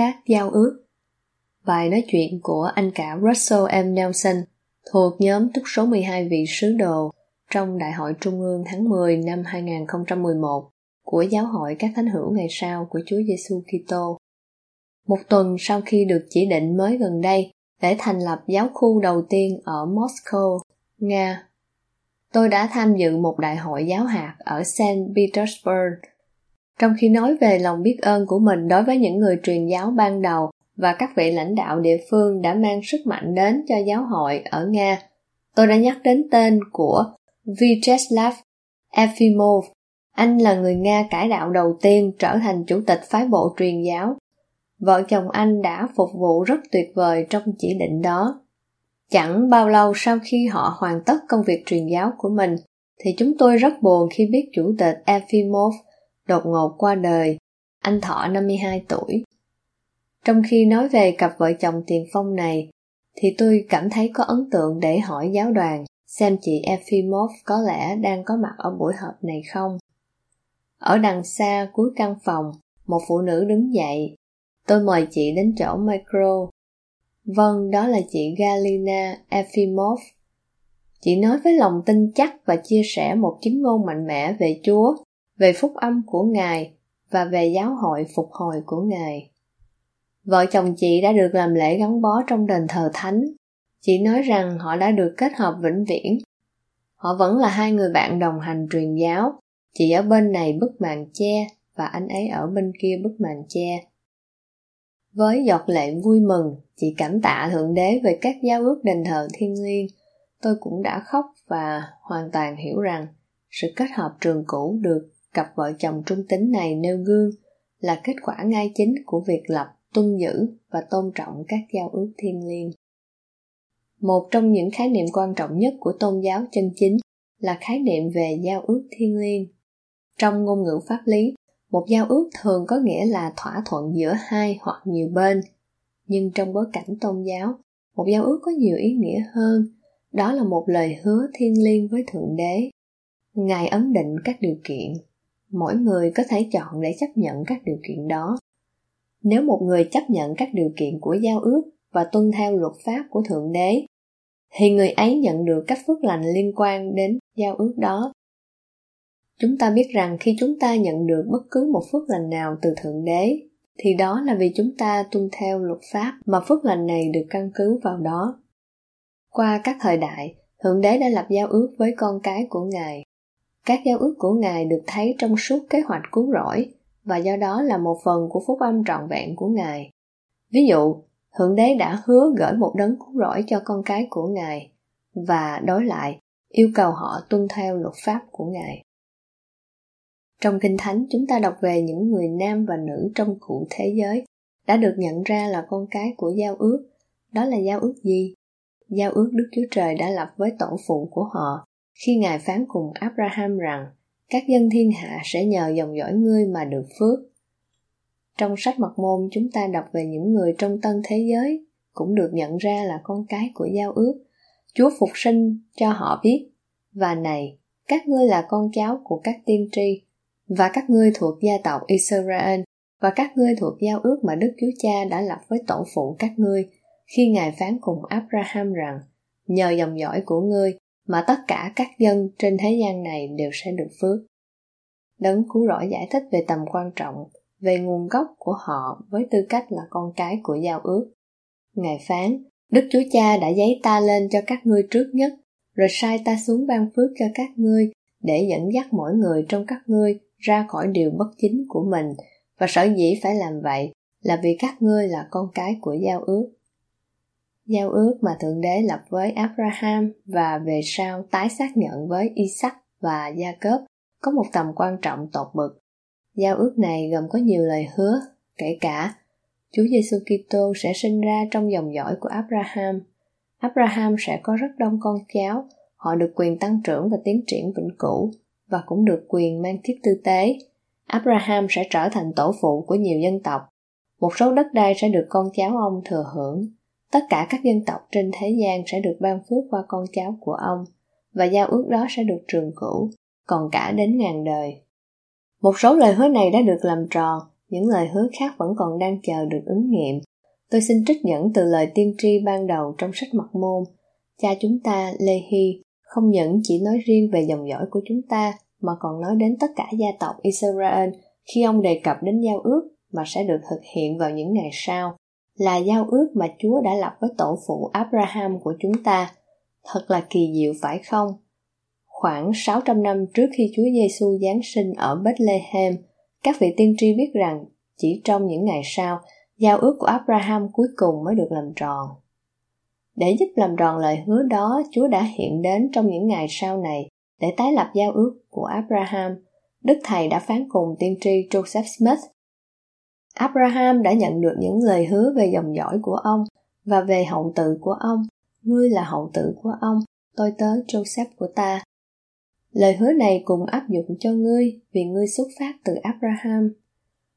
Các giao ước Bài nói chuyện của anh cả Russell M. Nelson thuộc nhóm túc số 12 vị sứ đồ trong Đại hội Trung ương tháng 10 năm 2011 của Giáo hội các thánh hữu ngày sau của Chúa Giêsu Kitô. Một tuần sau khi được chỉ định mới gần đây để thành lập giáo khu đầu tiên ở Moscow, Nga, tôi đã tham dự một đại hội giáo hạt ở St. Petersburg trong khi nói về lòng biết ơn của mình đối với những người truyền giáo ban đầu và các vị lãnh đạo địa phương đã mang sức mạnh đến cho giáo hội ở Nga, tôi đã nhắc đến tên của Vyacheslav Efimov. Anh là người Nga cải đạo đầu tiên trở thành chủ tịch phái bộ truyền giáo. Vợ chồng anh đã phục vụ rất tuyệt vời trong chỉ định đó. Chẳng bao lâu sau khi họ hoàn tất công việc truyền giáo của mình, thì chúng tôi rất buồn khi biết chủ tịch Efimov đột ngột qua đời, anh thọ 52 tuổi. Trong khi nói về cặp vợ chồng tiền phong này, thì tôi cảm thấy có ấn tượng để hỏi giáo đoàn xem chị Efimov có lẽ đang có mặt ở buổi họp này không. Ở đằng xa cuối căn phòng, một phụ nữ đứng dậy. Tôi mời chị đến chỗ micro. Vâng, đó là chị Galina Efimov. Chị nói với lòng tin chắc và chia sẻ một chứng ngôn mạnh mẽ về Chúa về phúc âm của Ngài và về giáo hội phục hồi của Ngài. Vợ chồng chị đã được làm lễ gắn bó trong đền thờ thánh. Chị nói rằng họ đã được kết hợp vĩnh viễn. Họ vẫn là hai người bạn đồng hành truyền giáo. Chị ở bên này bức màn che và anh ấy ở bên kia bức màn che. Với giọt lệ vui mừng, chị cảm tạ Thượng Đế về các giao ước đền thờ thiên liêng. Tôi cũng đã khóc và hoàn toàn hiểu rằng sự kết hợp trường cũ được cặp vợ chồng trung tính này nêu gương là kết quả ngay chính của việc lập, tuân giữ và tôn trọng các giao ước thiên liêng. Một trong những khái niệm quan trọng nhất của tôn giáo chân chính là khái niệm về giao ước thiên liêng. Trong ngôn ngữ pháp lý, một giao ước thường có nghĩa là thỏa thuận giữa hai hoặc nhiều bên. Nhưng trong bối cảnh tôn giáo, một giao ước có nhiều ý nghĩa hơn. Đó là một lời hứa thiên liêng với thượng đế. Ngài ấn định các điều kiện mỗi người có thể chọn để chấp nhận các điều kiện đó. Nếu một người chấp nhận các điều kiện của giao ước và tuân theo luật pháp của thượng đế, thì người ấy nhận được các phước lành liên quan đến giao ước đó. Chúng ta biết rằng khi chúng ta nhận được bất cứ một phước lành nào từ thượng đế, thì đó là vì chúng ta tuân theo luật pháp mà phước lành này được căn cứ vào đó. Qua các thời đại, thượng đế đã lập giao ước với con cái của ngài các giao ước của Ngài được thấy trong suốt kế hoạch cứu rỗi và do đó là một phần của phúc âm trọn vẹn của Ngài. Ví dụ, Thượng Đế đã hứa gửi một đấng cứu rỗi cho con cái của Ngài và đối lại yêu cầu họ tuân theo luật pháp của Ngài. Trong Kinh Thánh chúng ta đọc về những người nam và nữ trong cụ thế giới đã được nhận ra là con cái của giao ước. Đó là giao ước gì? Giao ước Đức Chúa Trời đã lập với tổ phụ của họ khi Ngài phán cùng Abraham rằng các dân thiên hạ sẽ nhờ dòng dõi ngươi mà được phước. Trong sách mật môn chúng ta đọc về những người trong tân thế giới cũng được nhận ra là con cái của giao ước. Chúa phục sinh cho họ biết, và này, các ngươi là con cháu của các tiên tri, và các ngươi thuộc gia tộc Israel, và các ngươi thuộc giao ước mà Đức Chúa Cha đã lập với tổ phụ các ngươi, khi Ngài phán cùng Abraham rằng, nhờ dòng dõi của ngươi mà tất cả các dân trên thế gian này đều sẽ được phước. Đấng cứu rỗi giải thích về tầm quan trọng, về nguồn gốc của họ với tư cách là con cái của giao ước. Ngài phán, Đức Chúa Cha đã giấy ta lên cho các ngươi trước nhất, rồi sai ta xuống ban phước cho các ngươi để dẫn dắt mỗi người trong các ngươi ra khỏi điều bất chính của mình và sở dĩ phải làm vậy là vì các ngươi là con cái của giao ước giao ước mà Thượng Đế lập với Abraham và về sau tái xác nhận với Isaac và Gia Cớp có một tầm quan trọng tột bực. Giao ước này gồm có nhiều lời hứa, kể cả Chúa Giêsu Kitô sẽ sinh ra trong dòng dõi của Abraham. Abraham sẽ có rất đông con cháu, họ được quyền tăng trưởng và tiến triển vĩnh cửu và cũng được quyền mang thiết tư tế. Abraham sẽ trở thành tổ phụ của nhiều dân tộc. Một số đất đai sẽ được con cháu ông thừa hưởng. Tất cả các dân tộc trên thế gian sẽ được ban phước qua con cháu của ông và giao ước đó sẽ được trường cửu, còn cả đến ngàn đời. Một số lời hứa này đã được làm tròn, những lời hứa khác vẫn còn đang chờ được ứng nghiệm. Tôi xin trích dẫn từ lời tiên tri ban đầu trong sách Mặt Môn. Cha chúng ta, Lê Hy, không những chỉ nói riêng về dòng dõi của chúng ta, mà còn nói đến tất cả gia tộc Israel khi ông đề cập đến giao ước mà sẽ được thực hiện vào những ngày sau, là giao ước mà Chúa đã lập với tổ phụ Abraham của chúng ta. Thật là kỳ diệu phải không? Khoảng 600 năm trước khi Chúa Giêsu giáng sinh ở Bethlehem, các vị tiên tri biết rằng chỉ trong những ngày sau, giao ước của Abraham cuối cùng mới được làm tròn. Để giúp làm tròn lời hứa đó, Chúa đã hiện đến trong những ngày sau này để tái lập giao ước của Abraham. Đức Thầy đã phán cùng tiên tri Joseph Smith. Abraham đã nhận được những lời hứa về dòng dõi của ông và về hậu tự của ông. Ngươi là hậu tự của ông, tôi tớ Joseph của ta. Lời hứa này cùng áp dụng cho ngươi vì ngươi xuất phát từ Abraham.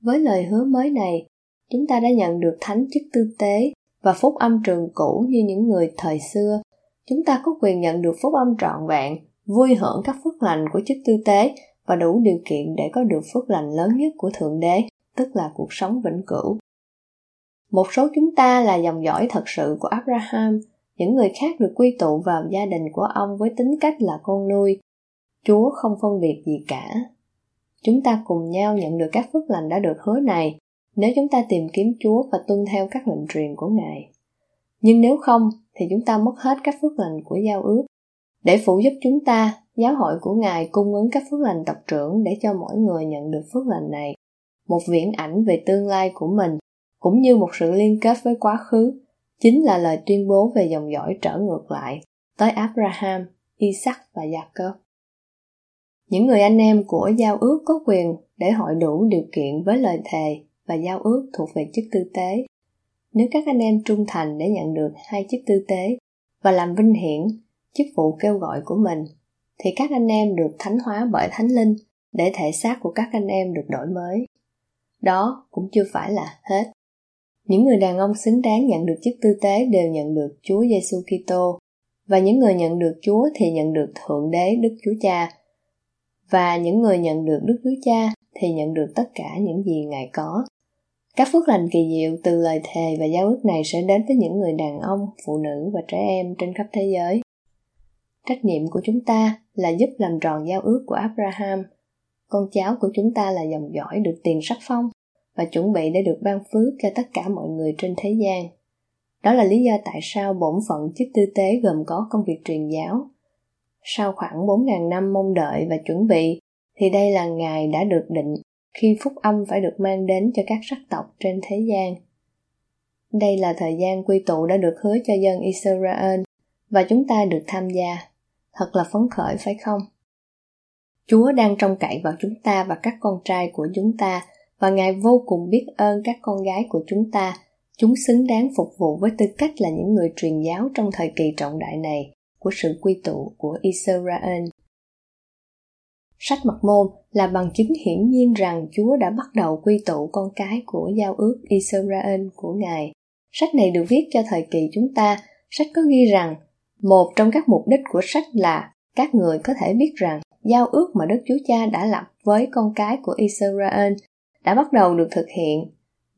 Với lời hứa mới này, chúng ta đã nhận được thánh chức tư tế và phúc âm trường cũ như những người thời xưa. Chúng ta có quyền nhận được phúc âm trọn vẹn, vui hưởng các phước lành của chức tư tế và đủ điều kiện để có được phước lành lớn nhất của Thượng Đế, tức là cuộc sống vĩnh cửu. Một số chúng ta là dòng dõi thật sự của Abraham, những người khác được quy tụ vào gia đình của ông với tính cách là con nuôi, Chúa không phân biệt gì cả. Chúng ta cùng nhau nhận được các phước lành đã được hứa này nếu chúng ta tìm kiếm Chúa và tuân theo các lệnh truyền của Ngài. Nhưng nếu không thì chúng ta mất hết các phước lành của giao ước. Để phụ giúp chúng ta, giáo hội của Ngài cung ứng các phước lành tập trưởng để cho mỗi người nhận được phước lành này. Một viễn ảnh về tương lai của mình, cũng như một sự liên kết với quá khứ, chính là lời tuyên bố về dòng dõi trở ngược lại tới Abraham, Isaac và Jacob. Những người anh em của giao ước có quyền để hội đủ điều kiện với lời thề và giao ước thuộc về chức tư tế. Nếu các anh em trung thành để nhận được hai chức tư tế và làm vinh hiển chức vụ kêu gọi của mình, thì các anh em được thánh hóa bởi thánh linh để thể xác của các anh em được đổi mới. Đó cũng chưa phải là hết. Những người đàn ông xứng đáng nhận được chức tư tế đều nhận được Chúa Giêsu Kitô và những người nhận được Chúa thì nhận được Thượng Đế Đức Chúa Cha và những người nhận được Đức Chúa Cha thì nhận được tất cả những gì Ngài có. Các phước lành kỳ diệu từ lời thề và giao ước này sẽ đến với những người đàn ông, phụ nữ và trẻ em trên khắp thế giới. Trách nhiệm của chúng ta là giúp làm tròn giao ước của Abraham. Con cháu của chúng ta là dòng dõi được tiền sắc phong và chuẩn bị để được ban phước cho tất cả mọi người trên thế gian. Đó là lý do tại sao bổn phận chức tư tế gồm có công việc truyền giáo, sau khoảng 4.000 năm mong đợi và chuẩn bị, thì đây là ngày đã được định khi phúc âm phải được mang đến cho các sắc tộc trên thế gian. Đây là thời gian quy tụ đã được hứa cho dân Israel và chúng ta được tham gia. Thật là phấn khởi phải không? Chúa đang trông cậy vào chúng ta và các con trai của chúng ta và Ngài vô cùng biết ơn các con gái của chúng ta. Chúng xứng đáng phục vụ với tư cách là những người truyền giáo trong thời kỳ trọng đại này của sự quy tụ của Israel. Sách mật môn là bằng chứng hiển nhiên rằng Chúa đã bắt đầu quy tụ con cái của giao ước Israel của Ngài. Sách này được viết cho thời kỳ chúng ta. Sách có ghi rằng, một trong các mục đích của sách là các người có thể biết rằng giao ước mà Đức Chúa Cha đã lập với con cái của Israel đã bắt đầu được thực hiện.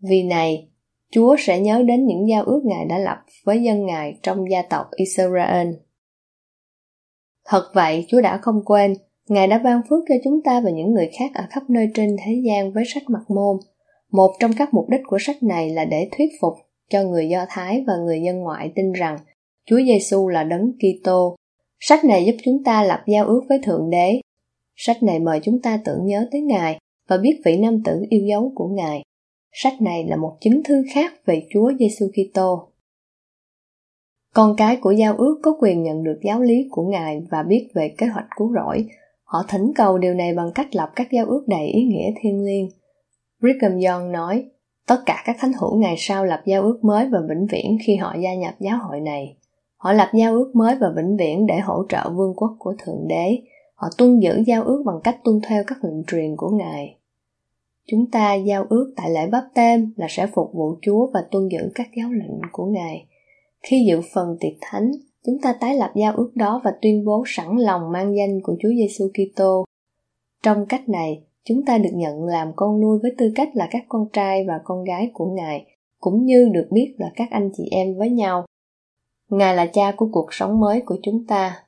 Vì này, Chúa sẽ nhớ đến những giao ước Ngài đã lập với dân Ngài trong gia tộc Israel. Thật vậy, Chúa đã không quên, Ngài đã ban phước cho chúng ta và những người khác ở khắp nơi trên thế gian với sách mặt môn. Một trong các mục đích của sách này là để thuyết phục cho người Do Thái và người dân ngoại tin rằng Chúa Giêsu là đấng Kitô. Sách này giúp chúng ta lập giao ước với Thượng Đế. Sách này mời chúng ta tưởng nhớ tới Ngài và biết vị nam tử yêu dấu của Ngài. Sách này là một chứng thư khác về Chúa Giêsu Kitô. Con cái của giao ước có quyền nhận được giáo lý của Ngài và biết về kế hoạch cứu rỗi. Họ thỉnh cầu điều này bằng cách lập các giao ước đầy ý nghĩa thiêng liêng. Brigham Young nói, tất cả các thánh hữu ngày sau lập giao ước mới và vĩnh viễn khi họ gia nhập giáo hội này. Họ lập giao ước mới và vĩnh viễn để hỗ trợ vương quốc của Thượng Đế. Họ tuân giữ giao ước bằng cách tuân theo các lệnh truyền của Ngài. Chúng ta giao ước tại lễ bắp tem là sẽ phục vụ Chúa và tuân giữ các giáo lệnh của Ngài. Khi dự phần tiệc thánh, chúng ta tái lập giao ước đó và tuyên bố sẵn lòng mang danh của Chúa Giêsu Kitô. Trong cách này, chúng ta được nhận làm con nuôi với tư cách là các con trai và con gái của Ngài, cũng như được biết là các anh chị em với nhau. Ngài là cha của cuộc sống mới của chúng ta.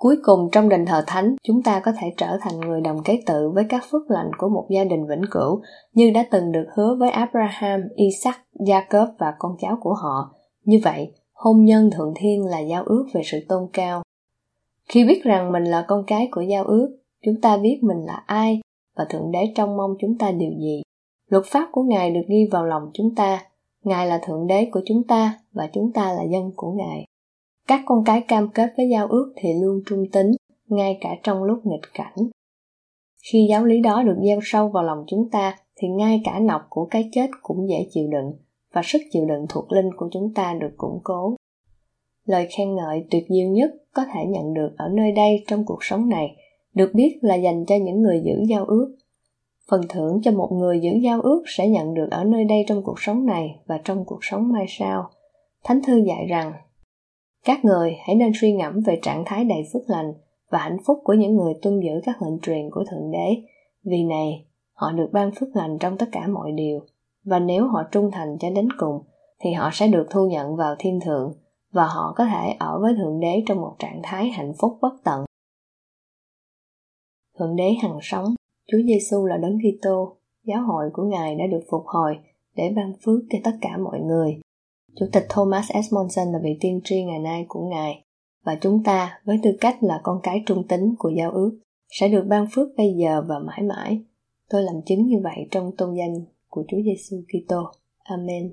Cuối cùng trong đền thờ thánh, chúng ta có thể trở thành người đồng kế tự với các phước lành của một gia đình vĩnh cửu như đã từng được hứa với Abraham, Isaac, Jacob và con cháu của họ. Như vậy, hôn nhân thượng thiên là giao ước về sự tôn cao. Khi biết rằng mình là con cái của giao ước, chúng ta biết mình là ai và Thượng Đế trông mong chúng ta điều gì. Luật pháp của Ngài được ghi vào lòng chúng ta. Ngài là Thượng Đế của chúng ta và chúng ta là dân của Ngài. Các con cái cam kết với giao ước thì luôn trung tín, ngay cả trong lúc nghịch cảnh. Khi giáo lý đó được gieo sâu vào lòng chúng ta, thì ngay cả nọc của cái chết cũng dễ chịu đựng và sức chịu đựng thuộc linh của chúng ta được củng cố. Lời khen ngợi tuyệt diệu nhất có thể nhận được ở nơi đây trong cuộc sống này được biết là dành cho những người giữ giao ước. Phần thưởng cho một người giữ giao ước sẽ nhận được ở nơi đây trong cuộc sống này và trong cuộc sống mai sau. Thánh thư dạy rằng các người hãy nên suy ngẫm về trạng thái đầy phước lành và hạnh phúc của những người tuân giữ các lệnh truyền của Thượng Đế. Vì này, họ được ban phước lành trong tất cả mọi điều. Và nếu họ trung thành cho đến cùng, thì họ sẽ được thu nhận vào thiên thượng và họ có thể ở với Thượng Đế trong một trạng thái hạnh phúc bất tận. Thượng Đế hằng sống, Chúa Giêsu là đấng Kitô, giáo hội của Ngài đã được phục hồi để ban phước cho tất cả mọi người Chủ tịch Thomas S. Monson là vị tiên tri ngày nay của Ngài, và chúng ta, với tư cách là con cái trung tín của giao ước, sẽ được ban phước bây giờ và mãi mãi. Tôi làm chứng như vậy trong tôn danh của Chúa Giêsu Kitô. Amen.